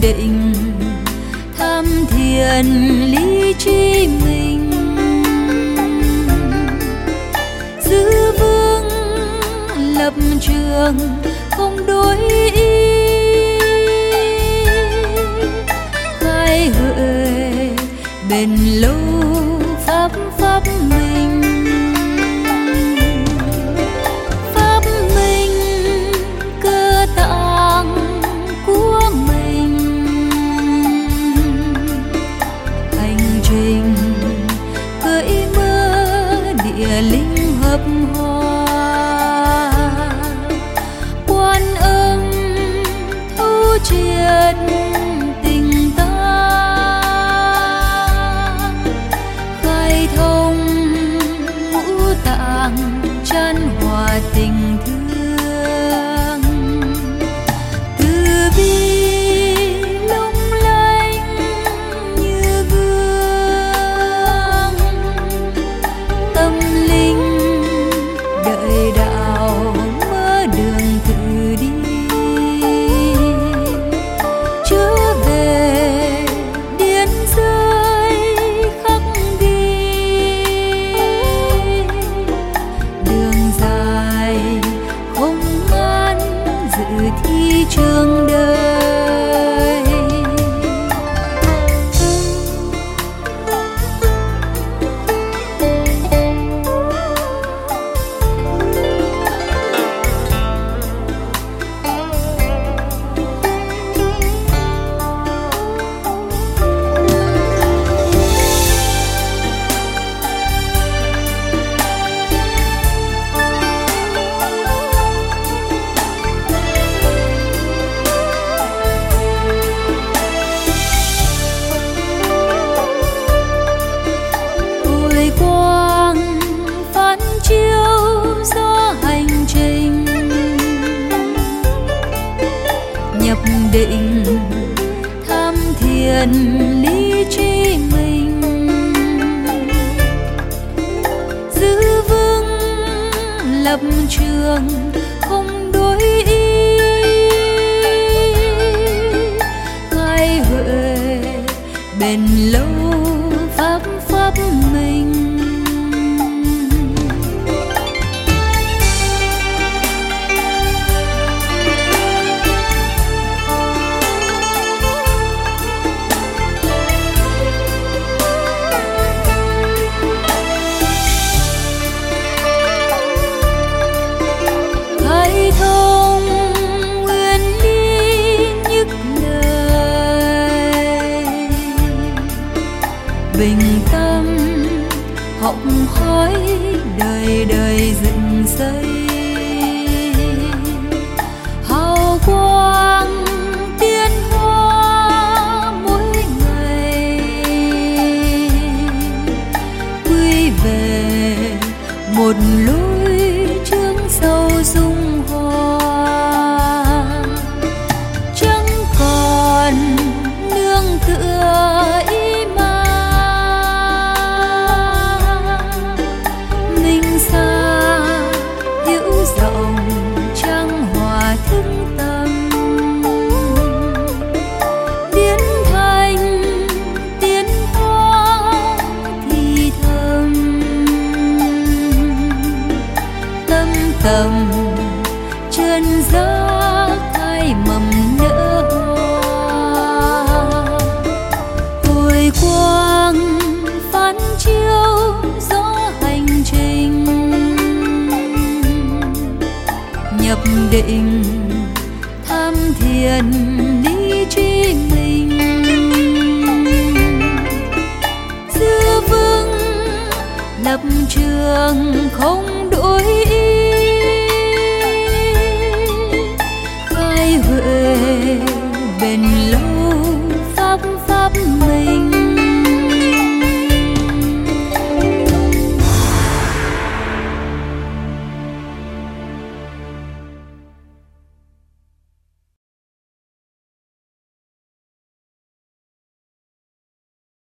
định tham thiền lý trí mình. Giữ vững lập trường không đối ý. Khai huệ bền lâu pháp pháp mình hợp hòa quan âm thu triệt gợi đã định tham thiền lý trí mình. Giữ vững lập trường không đối ý. Ngài huệ bền lâu pháp pháp mình. Bình tâm học khói đời đời dựng xây. Hào quang định tham thiền đi trí mình. Giữ vững lập trường không đổi ý. Khai huệ bền lâu pháp pháp mình?